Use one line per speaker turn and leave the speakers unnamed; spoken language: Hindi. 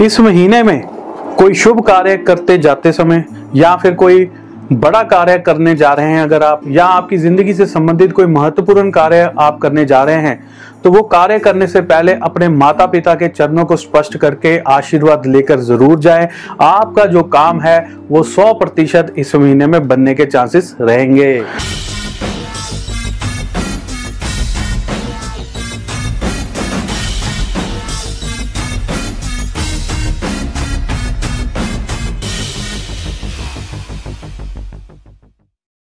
इस महीने में कोई शुभ कार्य करते जाते समय या फिर कोई बड़ा कार्य करने जा रहे हैं, अगर आप या आपकी ज़िंदगी से संबंधित कोई महत्वपूर्ण कार्य आप करने जा रहे हैं तो वो कार्य करने से पहले अपने माता पिता के चरणों को स्पष्ट करके आशीर्वाद लेकर ज़रूर जाएँ। आपका जो काम है, वो 100 प्रतिशत इस महीने में बनने के चांसेस रहेंगे।